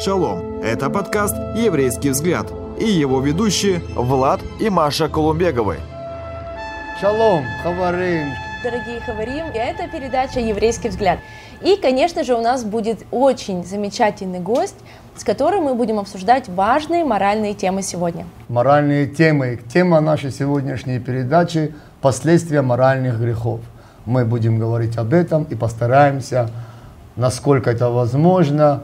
Шалом! Это подкаст «Еврейский взгляд» и его ведущие Влад и Маша Колумбеговы. Шалом, хаварим. Дорогие хаварим, и это передача «Еврейский взгляд». И, конечно же, у нас будет очень замечательный гость, с которым мы будем обсуждать важные моральные темы сегодня. Моральные темы. Тема нашей сегодняшней передачи – последствия моральных грехов. Мы будем говорить об этом и постараемся, насколько это возможно,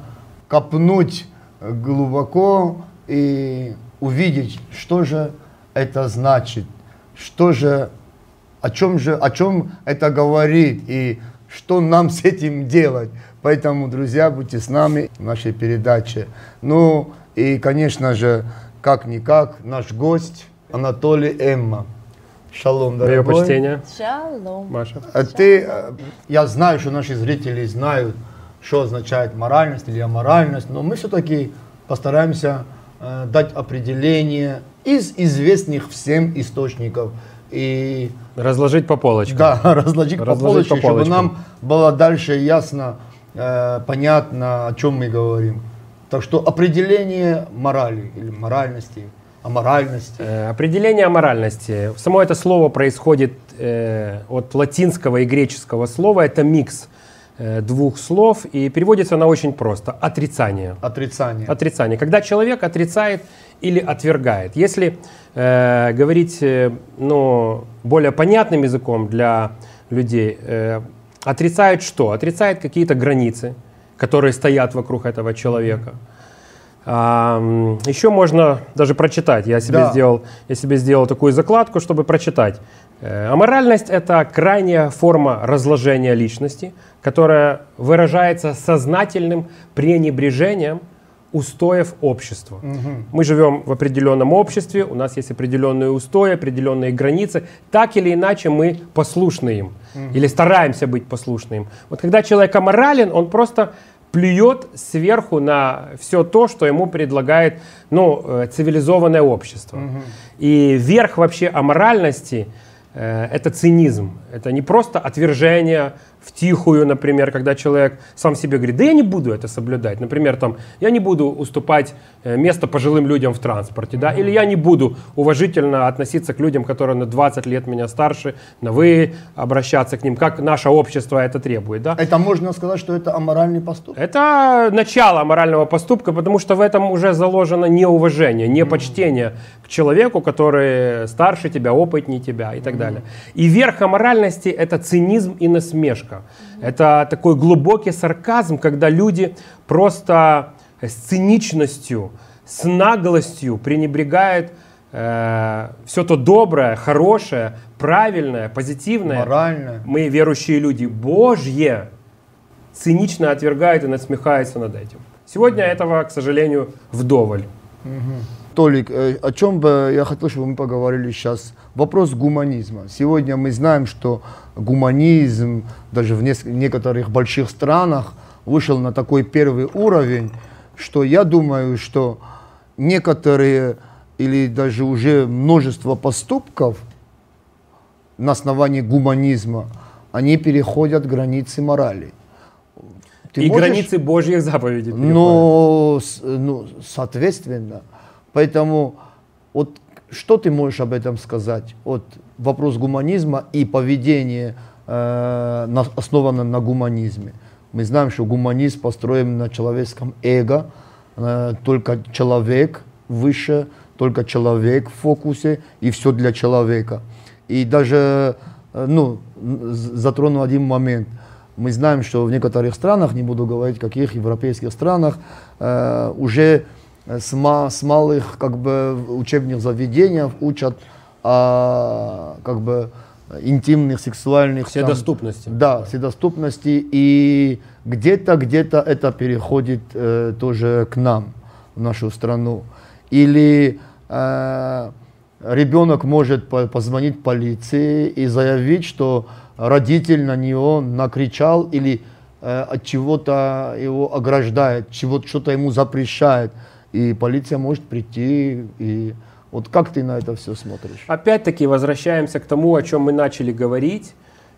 копнуть глубоко и увидеть, что же это значит, что же, о чем же, о чем это говорит и что нам с этим делать. Поэтому, друзья, будьте с нами в нашей передаче. Ну и, конечно же, как-никак, наш гость Анатолий Эмма. Шалом, Мое дорогой. почтение, Шалом. Маша. А Ты, э, я знаю, что наши зрители знают, что означает моральность или аморальность, но мы все-таки постараемся э, дать определение из известных всем источников и Разложить по полочкам. да, разложить, по Разложить по чтобы полочкам. нам было дальше ясно, э, понятно, о чем мы говорим. Так что определение морали или моральности, аморальности. Э, Определение аморальности. Само это слово происходит э, от латинского и греческого слова. Это микс э, двух слов и переводится она очень просто. Отрицание. Отрицание. Отрицание. Когда человек отрицает или отвергает. Если э, говорить э, ну, более понятным языком для людей, э, отрицает что? Отрицает какие-то границы, которые стоят вокруг этого человека. А, еще можно даже прочитать. Я себе, Да. сделал, я себе сделал такую закладку, чтобы прочитать. Э, Аморальность – это крайняя форма разложения личности, которая выражается сознательным пренебрежением устоев общества. Мы живем в определенном обществе, у нас есть определенные устои, определенные границы. Так или иначе мы послушны им или стараемся быть послушны им. Вот когда человек аморален, он просто плюет сверху на все то, что ему предлагает ну, э, цивилизованное общество. И верх вообще аморальности это цинизм. Это не просто отвержение в тихую, например, когда человек сам себе говорит, да я не буду это соблюдать. Например, там, я не буду уступать э, место пожилым людям в транспорте, да, или я не буду уважительно относиться к людям, которые на 20 лет меня старше, на вы обращаться к ним, как наше общество это требует, да. Это можно сказать, что это аморальный поступок. Это начало морального поступка, потому что в этом уже заложено неуважение, непочтение к человеку, который старше тебя, опытнее тебя и так далее. И верх аморальности – это цинизм и насмешка. Это такой глубокий сарказм, когда люди просто с циничностью, с наглостью пренебрегают все то доброе, хорошее, правильное, позитивное. Моральное. Мы, верующие люди, Божье, цинично отвергают и насмехаются над этим. Сегодня этого, к сожалению, вдоволь. Толик, э, о чем бы я хотел, чтобы мы поговорили сейчас? Вопрос гуманизма. Сегодня мы знаем, что гуманизм даже в некоторых больших странах вышел на такой первый уровень, что я думаю, что некоторые или даже уже множество поступков на основании гуманизма, они переходят границы морали. Ты и можешь- границы Божьих заповедей. но, ну, соответственно, поэтому вот что ты можешь об этом сказать? Вот вопрос гуманизма и поведение э, на- основано на гуманизме. Мы знаем, что гуманизм построен на человеческом эго, э, только человек выше, только человек в фокусе и все для человека. И даже, э, ну, затрону один момент. Мы знаем, что в некоторых странах, не буду говорить каких европейских странах, э, уже с, ма- с малых как бы учебных заведений учат о как бы интимных сексуальных там, Вседоступности. да, вседоступности. И где-то где-то это переходит э, тоже к нам в нашу страну. Или э, ребенок может по- позвонить полиции и заявить, что родитель на него накричал или э, от чего-то его ограждает, чего что-то ему запрещает, и полиция может прийти и вот как ты на это все смотришь? Опять-таки возвращаемся к тому, о чем мы начали говорить.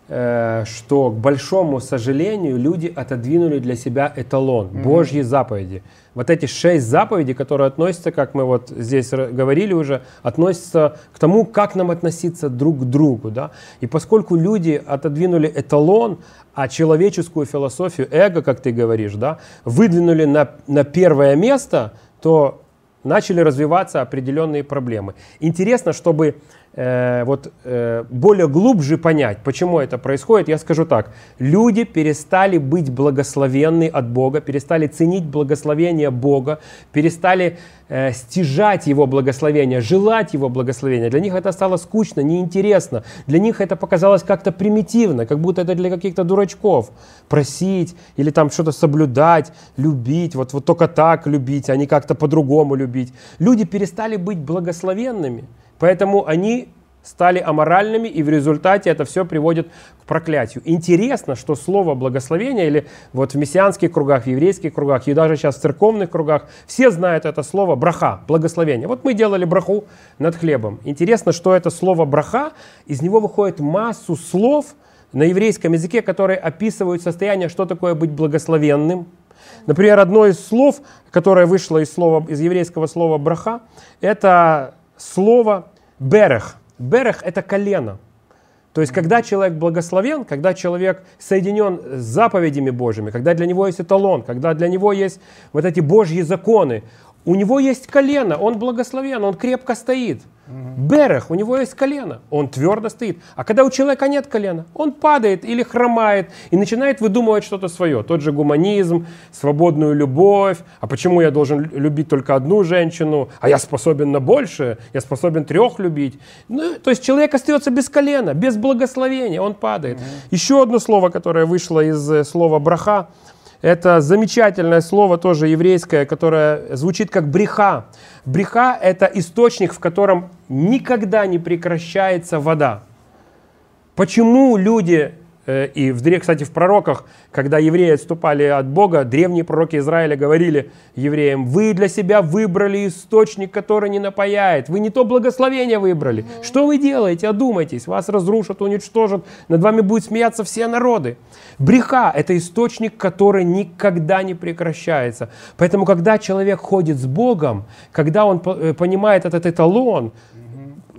э, что, к большому сожалению, люди отодвинули для себя эталон, mm-hmm. Божьи заповеди. Вот эти шесть заповедей, которые относятся, как мы вот здесь говорили уже, относятся к тому, как нам относиться друг к другу. Да? И поскольку люди отодвинули эталон, а человеческую философию эго, как ты говоришь, да, выдвинули на, на первое место, то начали развиваться определенные проблемы. Интересно, чтобы э, вот, э, более глубже понять, почему это происходит, я скажу так. Люди перестали быть благословенны от Бога, перестали ценить благословение Бога, перестали э, стяжать Его благословение, желать Его благословения. Для них это стало скучно, неинтересно. Для них это показалось как-то примитивно, как будто это для каких-то дурачков. Просить или там что-то соблюдать, любить, вот, вот только так любить, а не как-то по-другому любить. Люди перестали быть благословенными. Поэтому они стали аморальными, и в результате это все приводит к проклятию. Интересно, что слово благословение, или вот в мессианских кругах, в еврейских кругах, и даже сейчас в церковных кругах, все знают это слово браха, благословение. Вот мы делали браху над хлебом. Интересно, что это слово браха, из него выходит массу слов на еврейском языке, которые описывают состояние, что такое быть благословенным. Например, одно из слов, которое вышло из, слова, из еврейского слова браха, это слово Берех. Берех – это колено. То есть, когда человек благословен, когда человек соединен с заповедями Божьими, когда для него есть эталон, когда для него есть вот эти Божьи законы, у него есть колено, он благословен, он крепко стоит. Берех, у него есть колено, он твердо стоит. А когда у человека нет колена, он падает или хромает и начинает выдумывать что-то свое. Тот же гуманизм, свободную любовь. А почему я должен любить только одну женщину? А я способен на больше, я способен трех любить. Ну, то есть человек остается без колена, без благословения, он падает. Еще одно слово, которое вышло из э, слова браха, это замечательное слово тоже еврейское, которое звучит как бреха. Бреха – это источник, в котором никогда не прекращается вода. Почему люди и, в, кстати, в пророках, когда евреи отступали от Бога, древние пророки Израиля говорили евреям, вы для себя выбрали источник, который не напаяет. Вы не то благословение выбрали. Mm-hmm. Что вы делаете? Одумайтесь. Вас разрушат, уничтожат. Над вами будут смеяться все народы. Бреха – это источник, который никогда не прекращается. Поэтому, когда человек ходит с Богом, когда он э, понимает этот эталон,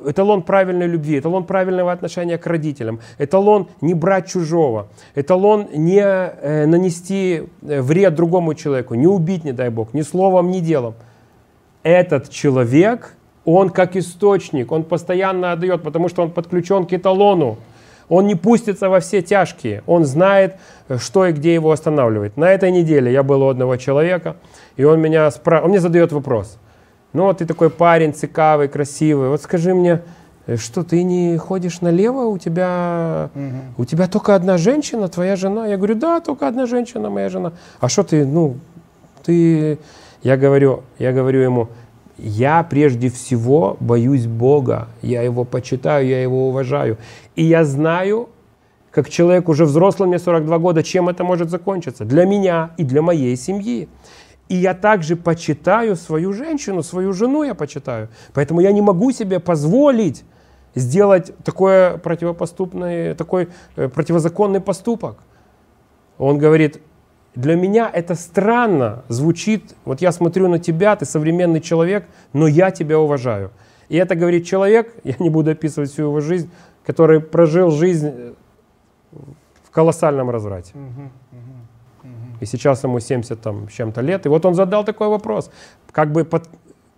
эталон правильной любви, эталон правильного отношения к родителям, эталон не брать чужого, эталон не э, нанести э, вред другому человеку, не убить, не дай Бог, ни словом, ни делом. Этот человек, он как источник, он постоянно отдает, потому что он подключен к эталону. Он не пустится во все тяжкие, он знает, э, что и где его останавливает. На этой неделе я был у одного человека, и он, меня спра... он мне задает вопрос – ну, вот ты такой парень цикавый, красивый. Вот скажи мне, э, что ты не ходишь налево, у тебя, угу. у тебя только одна женщина, твоя жена? Я говорю, да, только одна женщина, моя жена. А что ты, ну, ты, я говорю, я говорю ему, я прежде всего боюсь Бога, я его почитаю, я его уважаю. И я знаю, как человек уже взрослый, мне 42 года, чем это может закончиться для меня и для моей семьи. И я также почитаю свою женщину, свою жену я почитаю. Поэтому я не могу себе позволить сделать такое противопоступный, такой э, противозаконный поступок. Он говорит, для меня это странно звучит, вот я смотрю на тебя, ты современный человек, но я тебя уважаю. И это говорит человек, я не буду описывать всю его жизнь, который прожил жизнь э, в колоссальном разврате. Uh-huh и сейчас ему 70 там, с чем-то лет. И вот он задал такой вопрос, как бы под,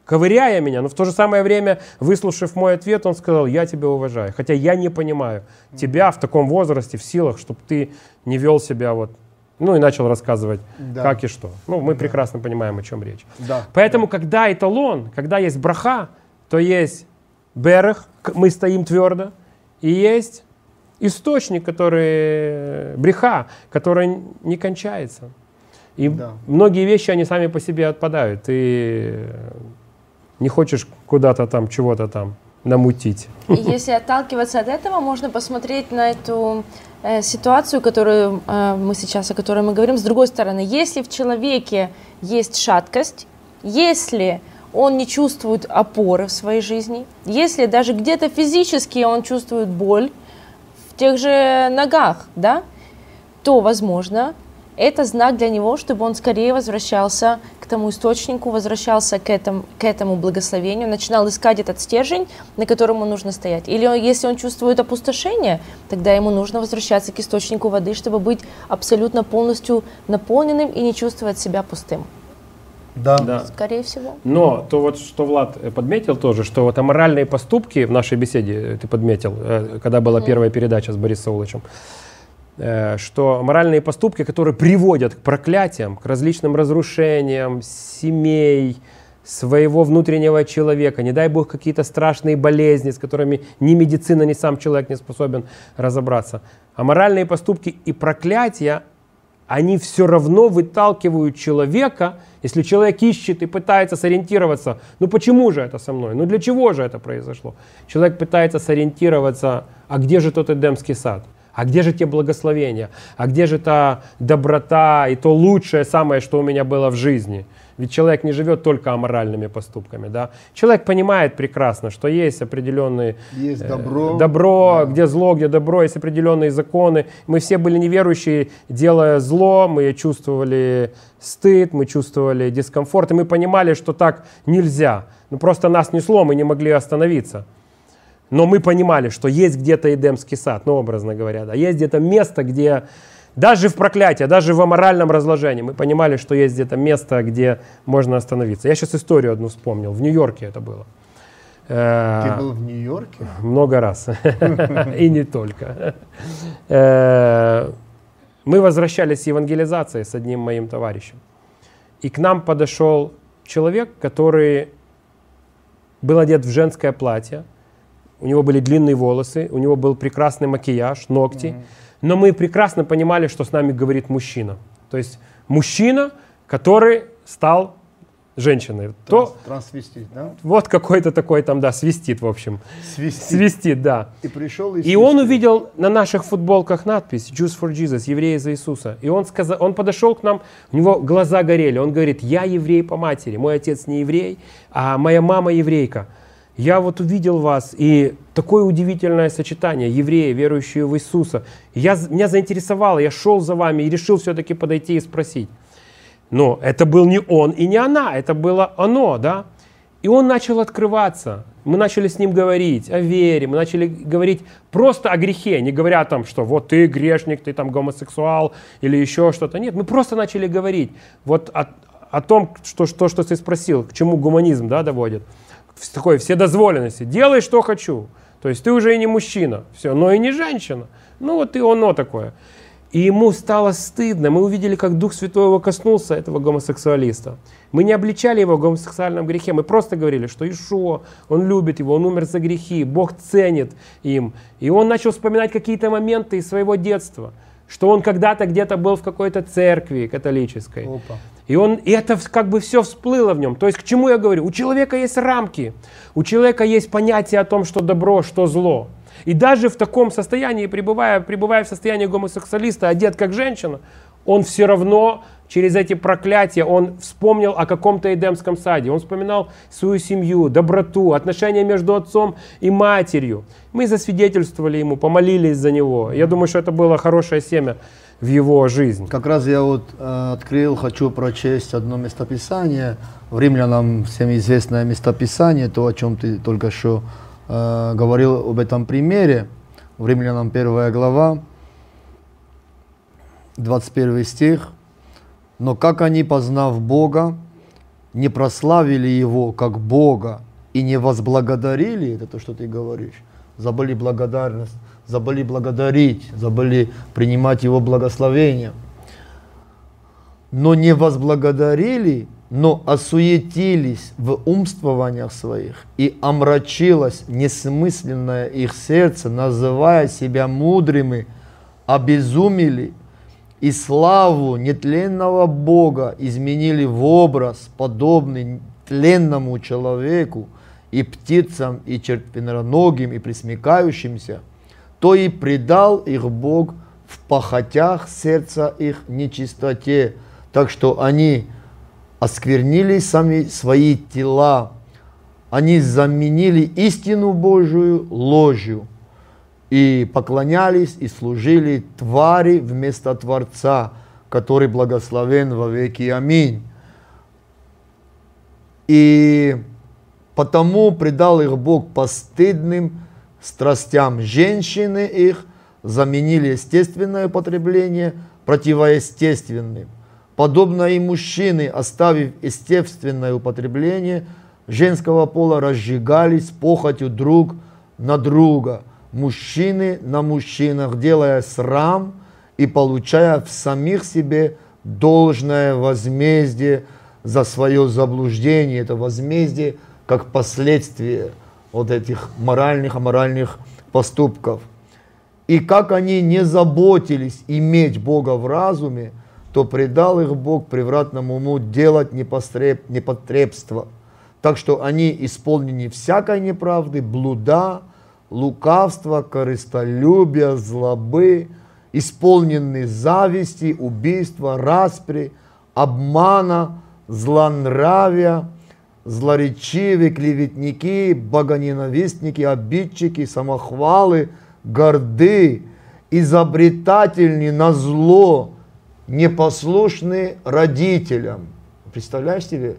ковыряя меня, но в то же самое время, выслушав мой ответ, он сказал, я тебя уважаю. Хотя я не понимаю тебя в таком возрасте, в силах, чтобы ты не вел себя вот ну и начал рассказывать, да. как и что. Ну, мы да. прекрасно понимаем, о чем речь. Да. Поэтому, да. когда эталон, когда есть браха, то есть берег, мы стоим твердо, и есть источник, который бреха, который не кончается. И да. многие вещи, они сами по себе отпадают. Ты не хочешь куда-то там, чего-то там намутить. И если отталкиваться от этого, можно посмотреть на эту э, ситуацию, которую э, мы сейчас, о которой мы говорим, с другой стороны. Если в человеке есть шаткость, если он не чувствует опоры в своей жизни, если даже где-то физически он чувствует боль, тех же ногах, да, то, возможно, это знак для него, чтобы он скорее возвращался к тому источнику, возвращался к этому, к этому благословению, начинал искать этот стержень, на котором ему нужно стоять. Или если он чувствует опустошение, тогда ему нужно возвращаться к источнику воды, чтобы быть абсолютно полностью наполненным и не чувствовать себя пустым. Да. Да. Скорее всего. Но то вот, что Влад э, подметил тоже, что вот аморальные поступки в нашей беседе, э, ты подметил, э, когда была первая передача с Борисом э, что моральные поступки, которые приводят к проклятиям, к различным разрушениям семей, своего внутреннего человека, не дай бог какие-то страшные болезни, с которыми ни медицина, ни сам человек не способен разобраться. А моральные поступки и проклятия, они все равно выталкивают человека, если человек ищет и пытается сориентироваться, ну почему же это со мной, ну для чего же это произошло? Человек пытается сориентироваться, а где же тот Эдемский сад? А где же те благословения? А где же та доброта и то лучшее самое, что у меня было в жизни? Ведь человек не живет только аморальными поступками. Да? Человек понимает прекрасно, что есть определенные Есть э, добро. добро, Да. где зло, где добро, есть определенные законы. Мы все были неверующие, делая зло, мы чувствовали стыд, мы чувствовали дискомфорт, и мы понимали, что так нельзя. Ну просто нас несло, мы не могли остановиться. Но мы понимали, что есть где-то Эдемский сад, ну образно говоря, да, есть где-то место, где даже в проклятии, даже в аморальном разложении мы понимали, что есть где-то место, где можно остановиться. Я сейчас историю одну вспомнил, в Нью-Йорке это было. Э, Ты был в Нью-Йорке? много раз. И не только. Э, Мы возвращались с евангелизации с одним моим товарищем. И к нам подошел человек, который был одет в женское платье. У него были длинные волосы, у него был прекрасный макияж, ногти. Но мы прекрасно понимали, что с нами говорит мужчина. То есть мужчина, который стал женщиной. То Транс- Трансвестит, да? вот какой-то такой там, да, свистит, в общем. Свистит. Свистит, да. И пришел и И он свистит. увидел на наших футболках надпись «Jews for Jesus», «Евреи за Иисуса». И он, сказал, он подошел к нам, у него глаза горели. Он говорит, я еврей по матери, мой отец не еврей, а моя мама еврейка. Я вот увидел вас, и такое удивительное сочетание, евреи, верующие в Иисуса. Я, меня заинтересовало, я шел за вами и решил все-таки подойти и спросить. Но это был не он и не она, это было оно, да? И он начал открываться. Мы начали с ним говорить о вере, мы начали говорить просто о грехе, не говоря о том, что вот ты грешник, ты там гомосексуал или еще что-то. Нет, мы просто начали говорить вот о, о том, что, что, что ты спросил, к чему гуманизм да, доводит. Такой вседозволенности. Делай, что хочу. То есть ты уже и не мужчина, все, но и не женщина. Ну вот и оно такое. И ему стало стыдно. Мы увидели, как Дух Святой его коснулся, этого гомосексуалиста. Мы не обличали его в гомосексуальном грехе. Мы просто говорили, что Ишуа, он любит его, он умер за грехи, Бог ценит им. И он начал вспоминать какие-то моменты из своего детства, что он когда-то где-то был в какой-то церкви католической. Опа. И, он, и это как бы все всплыло в нем. То есть к чему я говорю? У человека есть рамки, у человека есть понятие о том, что добро, что зло. И даже в таком состоянии, пребывая, пребывая в состоянии гомосексуалиста, одет как женщина, он все равно через эти проклятия, он вспомнил о каком-то Эдемском саде, он вспоминал свою семью, доброту, отношения между отцом и матерью. Мы засвидетельствовали ему, помолились за него. Я думаю, что это было хорошее семя в его жизнь. Как раз я вот э, открыл, хочу прочесть одно местописание. В Римлянам всем известное местописание, то, о чем ты только что э, говорил об этом примере. В Римлянам 1 глава, 21 стих. Но как они, познав Бога, не прославили Его как Бога и не возблагодарили, это то, что ты говоришь, забыли благодарность, забыли благодарить, забыли принимать Его благословение, но не возблагодарили, но осуетились в умствованиях своих, и омрачилось несмысленное их сердце, называя себя мудрыми, обезумели, и славу нетленного Бога изменили в образ, подобный тленному человеку, и птицам, и червеноногим, и присмекающимся, то и предал их Бог в похотях сердца их нечистоте, так что они осквернили сами свои тела, они заменили истину Божию ложью и поклонялись и служили твари вместо Творца, который благословен во веки. Аминь. И потому предал их Бог постыдным страстям женщины их, заменили естественное потребление противоестественным. Подобно и мужчины, оставив естественное употребление женского пола, разжигались похотью друг на друга, мужчины на мужчинах, делая срам и получая в самих себе должное возмездие за свое заблуждение. Это возмездие как последствие вот этих моральных, аморальных поступков. И как они не заботились иметь Бога в разуме, то предал их Бог превратному уму делать непостреб, непотребство. Так что они исполнены всякой неправды, блуда, лукавства, корыстолюбия, злобы, исполнены зависти, убийства, распри, обмана, злонравия, злоречивые, клеветники, богоненавистники, обидчики, самохвалы, горды, изобретательны на зло, непослушны родителям. Представляешь себе?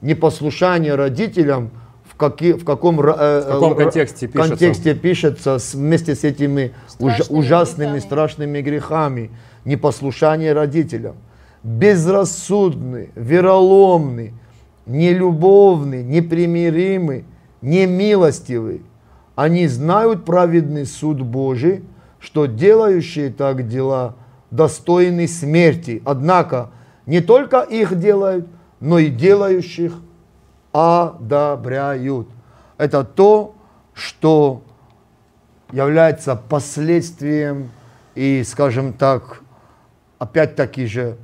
Непослушание родителям в, каки, в каком, э, в каком контексте, пишется? контексте пишется вместе с этими уж, ужасными, грехами. страшными грехами. Непослушание родителям. Безрассудный, вероломный, нелюбовны, непримиримы, немилостивы. Они знают праведный суд Божий, что делающие так дела достойны смерти. Однако не только их делают, но и делающих одобряют. Это то, что является последствием и, скажем так, опять-таки же,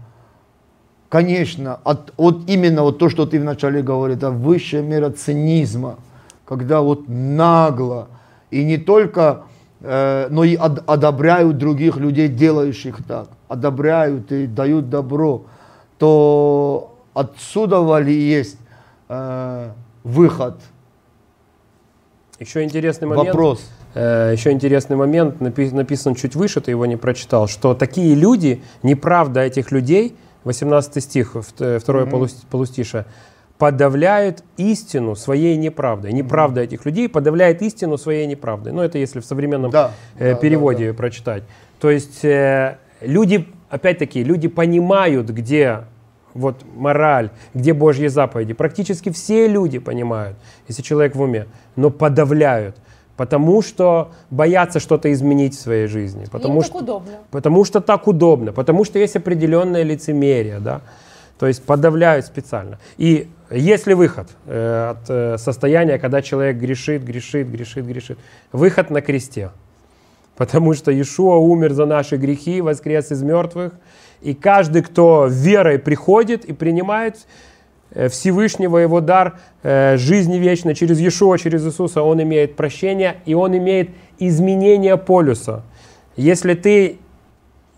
конечно, от, от именно вот то, что ты вначале говорил, это высшая мера цинизма, когда вот нагло и не только, э, но и од, одобряют других людей, делающих так, одобряют и дают добро, то отсюда ли есть э, выход? Еще интересный момент. Вопрос. Э, еще интересный момент, написан чуть выше, ты его не прочитал, что такие люди, неправда этих людей – 18 стих, второе mm-hmm. полустише, подавляют истину своей неправдой. Неправда mm-hmm. этих людей подавляет истину своей неправдой. Ну, это если в современном да, э, переводе да, да. прочитать. То есть э, люди, опять-таки, люди понимают, где вот мораль, где Божьи заповеди. Практически все люди понимают, если человек в уме, но подавляют потому что боятся что-то изменить в своей жизни. Потому Им что, так удобно. Потому что так удобно, потому что есть определенное лицемерие, да, то есть подавляют специально. И есть ли выход э, от э, состояния, когда человек грешит, грешит, грешит, грешит? Выход на кресте. Потому что Иешуа умер за наши грехи, воскрес из мертвых. И каждый, кто верой приходит и принимает Всевышнего, его дар э, жизни вечной через Иешуа, через Иисуса, он имеет прощение и он имеет изменение полюса. Если ты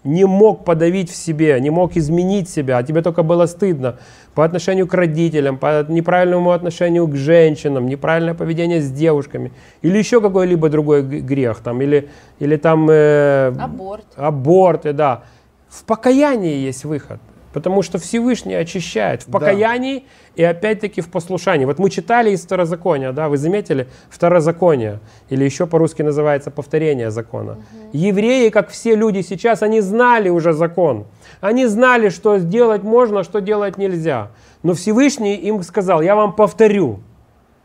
не мог подавить в себе, не мог изменить себя, а тебе только было стыдно по отношению к родителям, по неправильному отношению к женщинам, неправильное поведение с девушками, или еще какой-либо другой грех, там, или, или там... Э, аборт. Аборты, да. В покаянии есть выход. Потому что Всевышний очищает в покаянии да. и опять-таки в послушании. Вот мы читали из Второзакония, да, вы заметили? Второзаконие, или еще по-русски называется повторение закона. Угу. Евреи, как все люди сейчас, они знали уже закон. Они знали, что сделать можно, что делать нельзя. Но Всевышний им сказал, я вам повторю.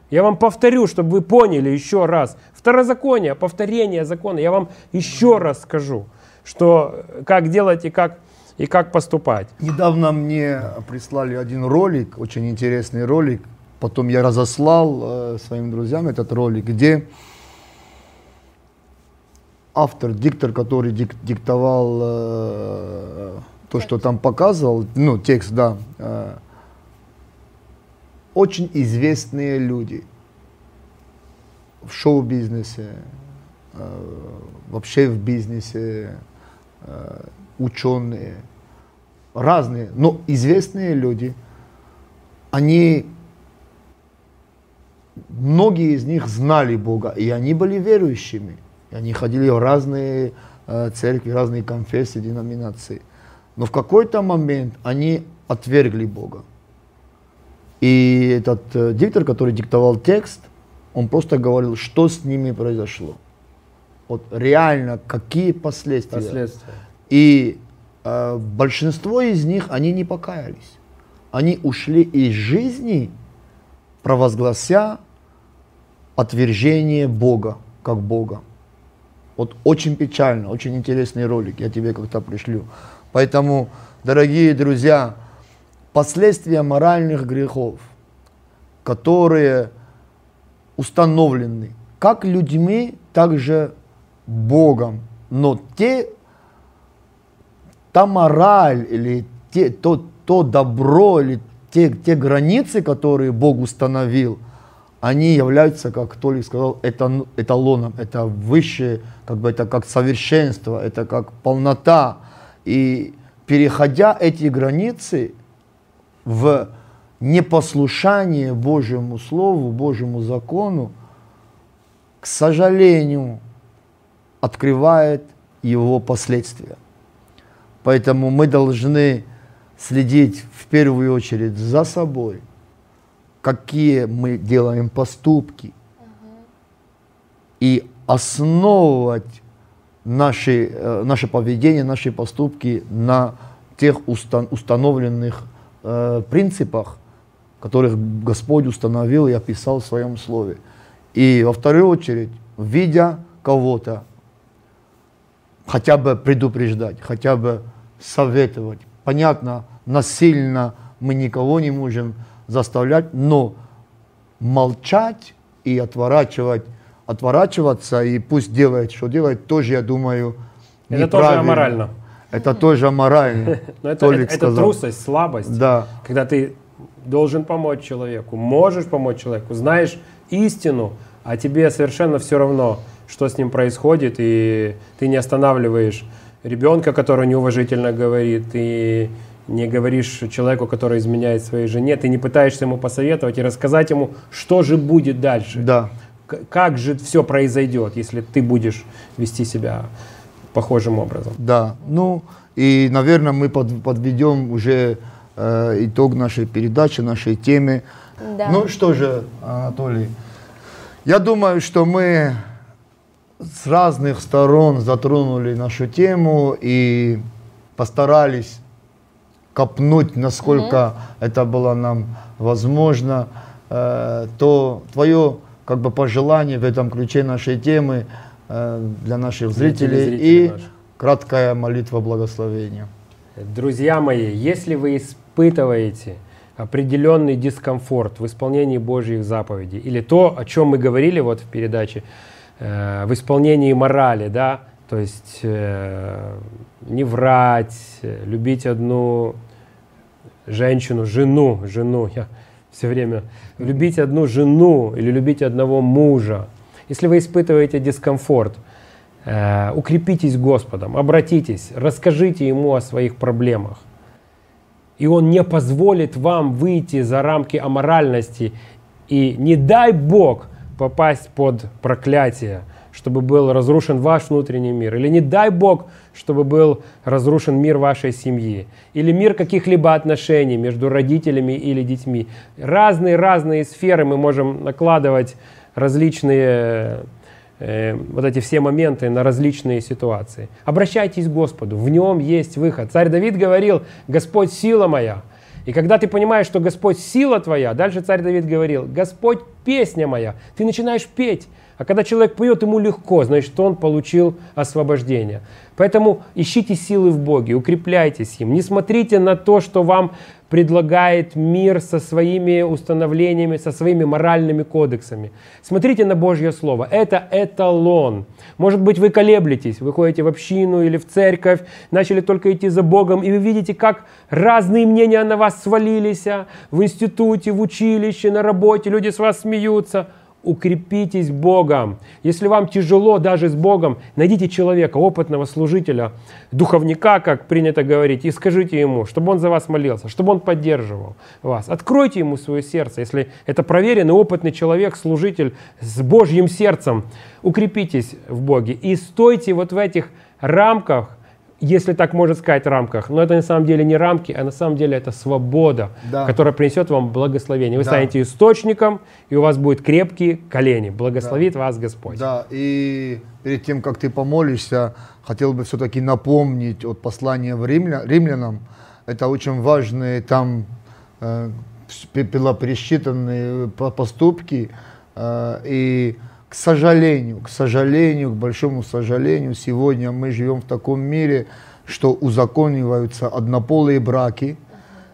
Я вам повторю, чтобы вы поняли еще раз. Второзаконие, повторение закона. Я вам еще раз скажу, что как делать и как и как поступать. Недавно мне прислали один ролик, очень интересный ролик. Потом я разослал э, своим друзьям этот ролик, где автор, диктор, который дик, диктовал э, то, что там показывал, ну, текст, да, э, очень известные люди в шоу-бизнесе, вообще в бизнесе, ученые, разные, но известные люди, они, многие из них знали Бога, и они были верующими. И они ходили в разные э, церкви, разные конфессии, деноминации. Но в какой-то момент они отвергли Бога. И этот э, диктор, который диктовал текст, он просто говорил, что с ними произошло. Вот реально, какие последствия. Последствия. И э, большинство из них, они не покаялись. Они ушли из жизни, провозглася отвержение Бога, как Бога. Вот очень печально, очень интересный ролик, я тебе как-то пришлю. Поэтому, дорогие друзья, последствия моральных грехов, которые установлены как людьми, так же Богом. Но те, та мораль или те, то, то добро или те, те границы, которые Бог установил, они являются, как Толик сказал, эталоном, это высшее, как бы это как совершенство, это как полнота. И переходя эти границы в непослушание Божьему Слову, Божьему закону, к сожалению, открывает его последствия. Поэтому мы должны следить в первую очередь за собой, какие мы делаем поступки, и основывать наши, э, наше поведение, наши поступки на тех устан, установленных э, принципах, которых Господь установил и описал в своем слове. И во вторую очередь, видя кого-то, хотя бы предупреждать, хотя бы советовать. Понятно, насильно мы никого не можем заставлять, но молчать и отворачивать, отворачиваться, и пусть делает, что делает, тоже, я думаю, Это тоже аморально. Это тоже аморально. Но это, это, это трусость, слабость. Да. Когда ты должен помочь человеку, можешь помочь человеку, знаешь истину, а тебе совершенно все равно, что с ним происходит, и ты не останавливаешь ребенка, который неуважительно говорит, и не говоришь человеку, который изменяет своей жене, ты не пытаешься ему посоветовать и рассказать ему, что же будет дальше. Да. Как же все произойдет, если ты будешь вести себя похожим образом. Да, ну и, наверное, мы под, подведем уже э, итог нашей передачи, нашей темы. Да. Ну что же, Анатолий, я думаю, что мы с разных сторон затронули нашу тему и постарались копнуть, насколько mm-hmm. это было нам возможно, э, то твое как бы пожелание в этом ключе нашей темы э, для наших зрителей, зрителей и наших. краткая молитва благословения. Друзья мои, если вы испытываете определенный дискомфорт в исполнении Божьих заповедей или то, о чем мы говорили вот в передаче, э, в исполнении морали, да, то есть э, не врать, любить одну женщину, жену, жену, я все время, любить одну жену или любить одного мужа. Если вы испытываете дискомфорт, э, укрепитесь Господом, обратитесь, расскажите Ему о своих проблемах. И Он не позволит вам выйти за рамки аморальности и не дай Бог попасть под проклятие – чтобы был разрушен ваш внутренний мир. Или не дай Бог, чтобы был разрушен мир вашей семьи. Или мир каких-либо отношений между родителями или детьми. Разные-разные сферы мы можем накладывать различные э, вот эти все моменты на различные ситуации. Обращайтесь к Господу, в нем есть выход. Царь Давид говорил, Господь сила моя. И когда ты понимаешь, что Господь сила твоя, дальше царь Давид говорил, Господь песня моя, ты начинаешь петь. А когда человек поет, ему легко, значит, он получил освобождение. Поэтому ищите силы в Боге, укрепляйтесь им. Не смотрите на то, что вам предлагает мир со своими установлениями, со своими моральными кодексами. Смотрите на Божье Слово. Это эталон. Может быть, вы колеблетесь, вы ходите в общину или в церковь, начали только идти за Богом, и вы видите, как разные мнения на вас свалились а, в институте, в училище, на работе, люди с вас смеются – укрепитесь Богом. Если вам тяжело даже с Богом, найдите человека, опытного служителя, духовника, как принято говорить, и скажите ему, чтобы он за вас молился, чтобы он поддерживал вас. Откройте ему свое сердце. Если это проверенный, опытный человек, служитель с Божьим сердцем, укрепитесь в Боге и стойте вот в этих рамках, если так можно сказать, рамках. Но это на самом деле не рамки, а на самом деле это свобода, Да. которая принесет вам благословение. Вы Да. станете источником, и у вас будут крепкие колени. Благословит вас Господь. Да, и перед тем, как ты помолишься, хотел бы все-таки напомнить от послания в римля- римлянам. Это очень важные там э, пересчитанные по- поступки. э, и, сожалению, к сожалению, к большому сожалению, сегодня мы живем в таком мире, что узакониваются однополые браки,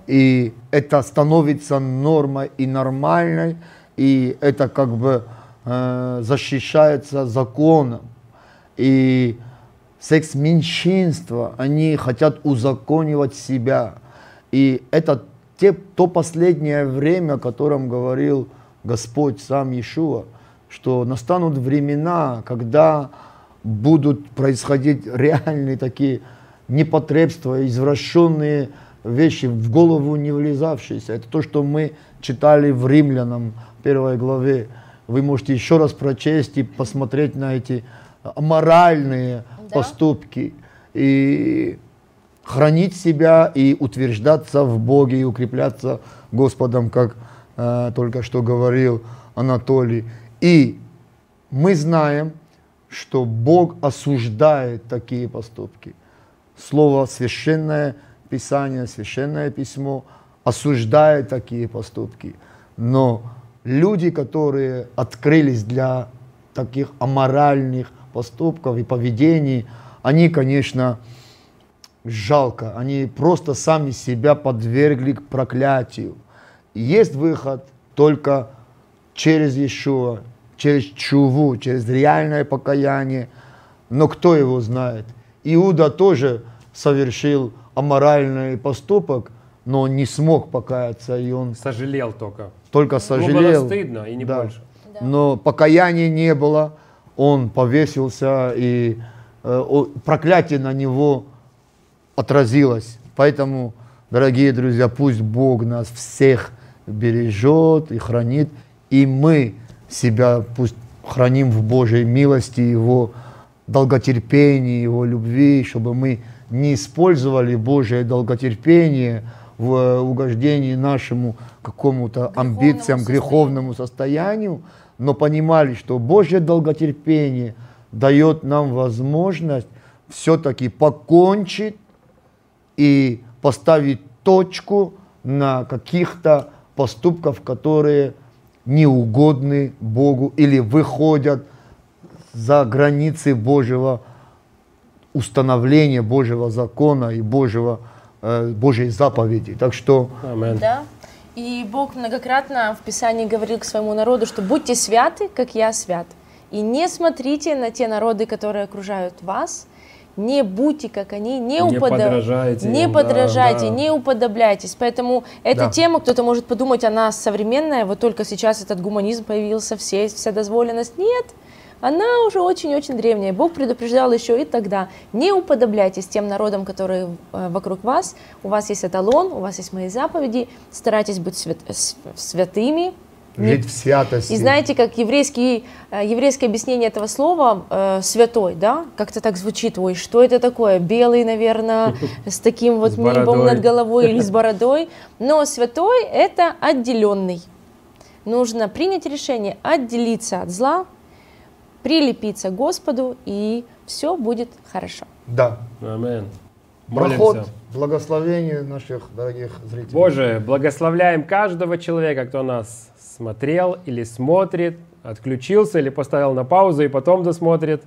и это становится нормой и нормальной, и это как бы э, защищается законом. И секс-меньшинства, они хотят узаконивать себя. И это те, то последнее время, о котором говорил Господь сам Иешуа, что настанут времена, когда будут происходить реальные такие непотребства, извращенные вещи, в голову не влезавшиеся. Это то, что мы читали в Римлянам первой главе. Вы можете еще раз прочесть и посмотреть на эти аморальные Да. поступки. И хранить себя и утверждаться в Боге и укрепляться Господом, как э, только что говорил Анатолий. И мы знаем, что Бог осуждает такие поступки. Слово священное Писание, священное письмо осуждает такие поступки. Но люди, которые открылись для таких аморальных поступков и поведений, они, конечно, жалко, они просто сами себя подвергли к проклятию. Есть выход только через Иешуа, через чуву, через реальное покаяние. Но кто его знает? Иуда тоже совершил аморальный поступок, но он не смог покаяться, и он Сожалел только. только Ему сожалел. было стыдно, и не Да. больше. Но покаяния не было, он повесился, и э, проклятие на него отразилось. Поэтому, дорогие друзья, пусть Бог нас всех бережет и хранит, и мы себя пусть храним в Божьей милости, Его долготерпении, Его любви, чтобы мы не использовали Божье долготерпение в э, угождении нашему какому-то амбициям, греховному состоянию, но понимали, что Божье долготерпение дает нам возможность все-таки покончить и поставить точку на каких-то поступках, которые не угодны Богу или выходят за границы Божьего установления, Божьего закона и Божьего, э, Божьей заповеди. Так что Амен. Да. И Бог многократно в Писании говорил к своему народу, что будьте святы, как я свят. И не смотрите на те народы, которые окружают вас, не будьте как они, не, Не упода- подражайте не им, да, подражайте, да. не уподобляйтесь. Поэтому эта Да. тема, кто-то может подумать, она современная, вот только сейчас этот гуманизм появился, все, вся дозволенность. Нет, она уже очень-очень древняя. Бог предупреждал еще и тогда. Не уподобляйтесь тем народам, которые э, вокруг вас. У вас есть эталон, у вас есть мои заповеди. Старайтесь быть свят- святыми. Жить в святости. и знаете, как еврейский, э, еврейское объяснение этого слова э, святой, да, как-то так звучит, ой, что это такое, белый, наверное, с таким вот С небом над головой или с бородой, но святой это отделенный. Нужно принять решение отделиться от зла, прилепиться к Господу, и все будет хорошо. Да. Амен. Проход, благословение наших дорогих зрителей. Боже, благословляем каждого человека, кто нас смотрел или смотрит, отключился или поставил на паузу и потом досмотрит.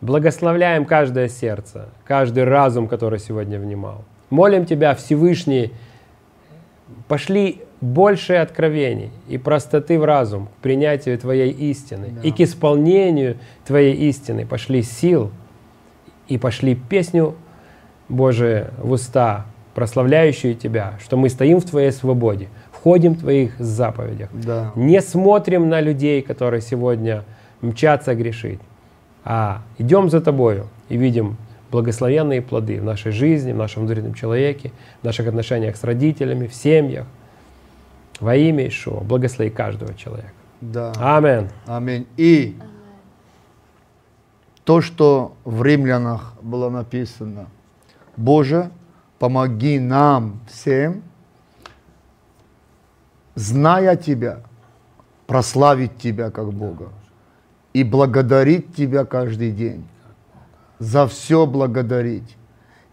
Благословляем каждое сердце, каждый разум, который сегодня внимал. Молим Тебя, Всевышний, пошли больше откровений и простоты в разум к принятию Твоей истины и к исполнению Твоей истины. Пошли сил и пошли песню Божию в уста, прославляющую Тебя, что мы стоим в Твоей свободе, ходим в Твоих заповедях, Да. не смотрим на людей, которые сегодня мчатся грешить, а идем за Тобою и видим благословенные плоды в нашей жизни, в нашем внутреннем человеке, в наших отношениях с родителями, в семьях. Во имя Ишуа благослови каждого человека. Да. Аминь. Аминь. И то, что в римлянах было написано, Боже, помоги нам всем, зная Тебя, прославить Тебя как Бога и благодарить Тебя каждый день, за все благодарить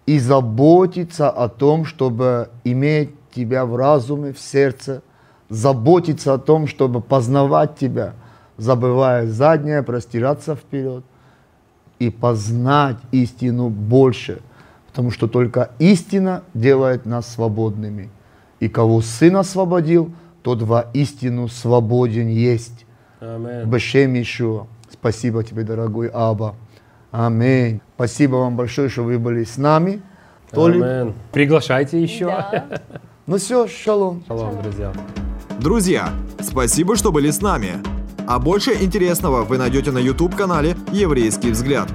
и заботиться о том, чтобы иметь Тебя в разуме, в сердце, заботиться о том, чтобы познавать Тебя, забывая заднее, простираться вперед и познать истину больше, потому что только истина делает нас свободными. И кого Сын освободил, тот во истину свободен есть. Бешем Ишуа. Спасибо тебе, дорогой Аба. Аминь. Спасибо вам большое, что вы были с нами. Толик. Приглашайте еще. Да. Ну все, шалом. Шалом, друзья. Друзья, спасибо, что были с нами. А больше интересного вы найдете на YouTube-канале «Еврейский взгляд».